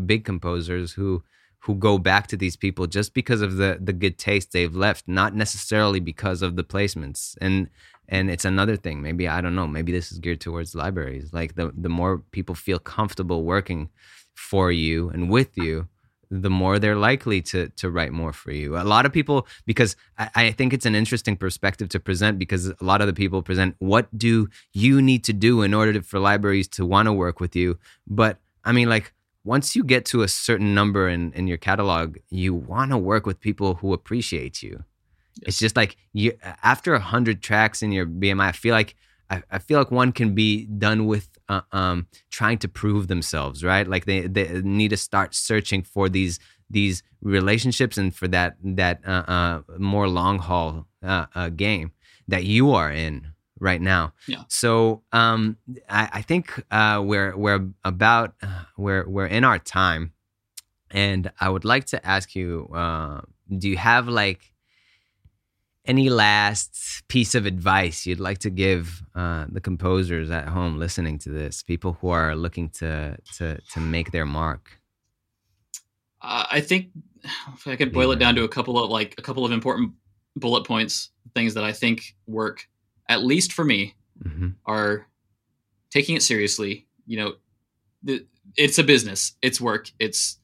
big composers who who go back to these people just because of the the good taste they've left, not necessarily because of the placements. And and it's another thing. Maybe I don't know. Maybe this is geared towards libraries. Like the the more people feel comfortable working for you and with you, the more they're likely to to write more for you. A lot of people, because I, I, think it's an interesting perspective to present, because a lot of the people present what do you need to do in order to, for libraries to want to work with you. But I mean, like once you get to a certain number in in your catalog, you want to work with people who appreciate you. Yes. It's just like you after a hundred tracks in your BMI, I feel like I, I feel like one can be done with uh, um, trying to prove themselves, right? Like they, they need to start searching for these these relationships and for that that uh, uh, more long haul uh, uh, game that you are in right now. Yeah. So um, I, I, think uh, we're we're about we're we're in our time, and I would like to ask you: Do you have like any last piece of advice you'd like to give uh, the composers at home listening to this, people who are looking to to to make their mark? Uh, I think if I could boil yeah. it down to a couple of like a couple of important bullet points, things that I think work, at least for me, mm-hmm. are taking it seriously. You know, the, it's a business, it's work, it's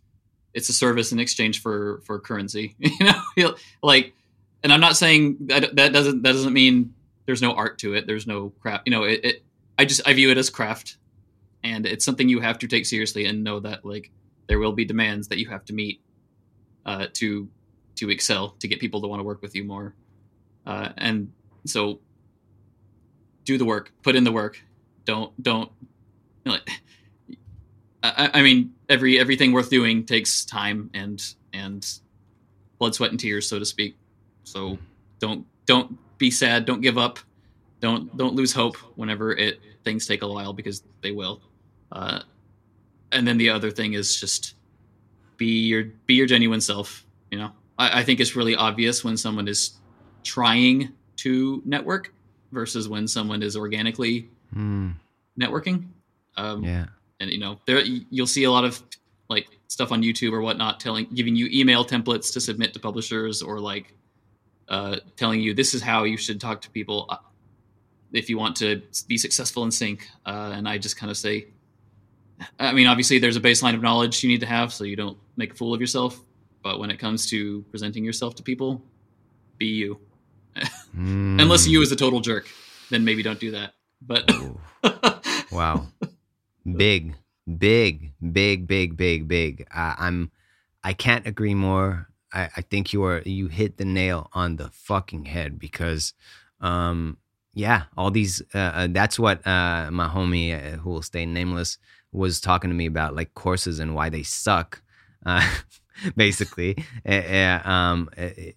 it's a service in exchange for for currency. You know, like and I'm not saying that that doesn't that doesn't mean there's no art to it. There's no craft. You know, it, it I just I view it as craft, and it's something you have to take seriously and know that like there will be demands that you have to meet uh, to to excel to get people to want to work with you more, uh, and so do the work, put in the work. Don't don't you know. I, I mean, every everything worth doing takes time and and blood, sweat, and tears, so to speak. So don't don't be sad. Don't give up. Don't don't lose hope whenever it things take a while because they will. Uh, and then the other thing is just be your be your genuine self. You know, I, I think it's really obvious when someone is trying to network versus when someone is organically mm. networking. Um, yeah, and you know, there you'll see a lot of like stuff on YouTube or whatnot telling giving you email templates to submit to publishers or like uh, telling you this is how you should talk to people uh, if you want to be successful in sync. Uh, and I just kind of say, I mean, obviously there's a baseline of knowledge you need to have so you don't make a fool of yourself. But when it comes to presenting yourself to people, be you. Mm. Unless you is a total jerk, then maybe don't do that. But wow, big, big, big, big, big, big. Uh, I'm. I can't agree more. I, I think you are you hit the nail on the fucking head because um yeah all these uh, uh, that's what uh my homie uh, who will stay nameless was talking to me about like courses and why they suck uh basically uh, um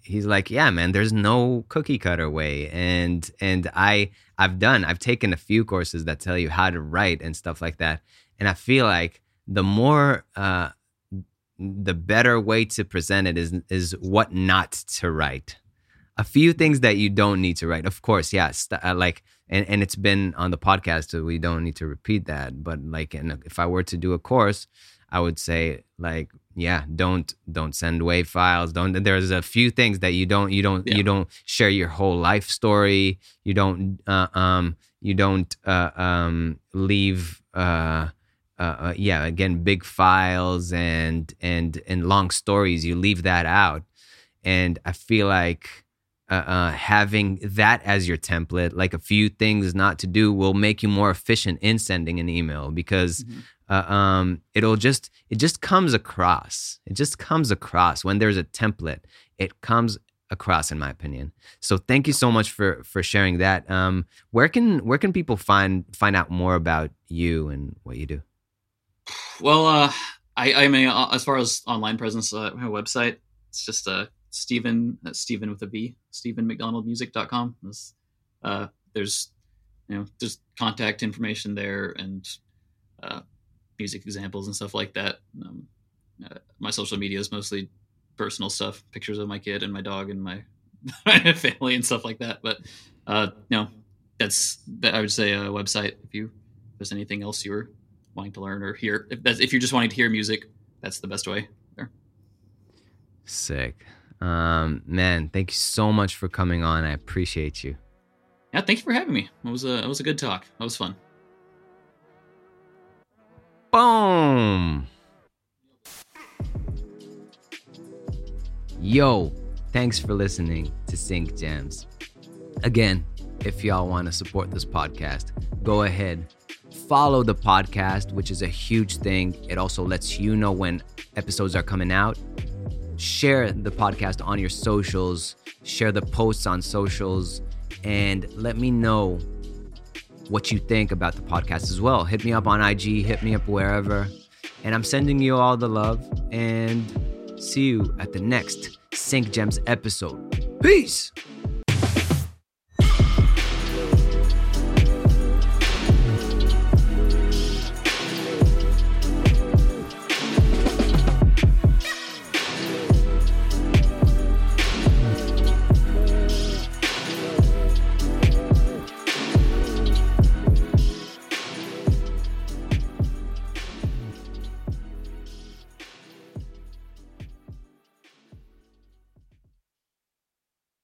he's like yeah man there's no cookie cutter way and and i i've done i've taken a few courses that tell you how to write and stuff like that and i feel like the more uh the better way to present it is is what not to write. A few things that you don't need to write. Of course, yes, uh, like and and it's been on the podcast, so we don't need to repeat that. But like, and if I were to do a course, I would say like, yeah, don't don't send wave files. Don't. There's a few things that you don't you don't yeah. you don't share your whole life story. You don't uh, um you don't uh, um leave uh uh, uh, yeah, again, big files and and and long stories. You leave that out, and I feel like uh, uh, having that as your template, like a few things not to do, will make you more efficient in sending an email because mm-hmm. Uh, um, it'll just it just comes across. It just comes across when there's a template. It comes across, in my opinion. So thank you so much for for sharing that. Um, where can where can people find find out more about you and what you do? Well, uh, I, I mean, uh, as far as online presence, uh, my website, it's just uh, Steven, uh, Steven with a V, StevenMcDonaldMusic.com. Uh, there's, you know, there's contact information there and uh, music examples and stuff like that. Um, uh, my social media is mostly personal stuff, pictures of my kid and my dog and my, family and stuff like that. But, uh, know, that's, that I would say a website if you, if there's anything else you were wanting to learn or hear. If that's if you're just wanting to hear music, that's the best way. There. Sick, um, man. Thank you so much for coming on. I appreciate you. Yeah, thank you for having me. It was a it was a good talk. That was fun. Boom. Yo, thanks for listening to Sync Gems. Again, if y'all want to support this podcast, go ahead. Follow the podcast, which is a huge thing. It also lets you know when episodes are coming out. Share the podcast on your socials, share the posts on socials, and let me know what you think about the podcast as well. Hit me up on IG, hit me up wherever. And I'm sending you all the love and see you at the next Sync Gems episode. Peace.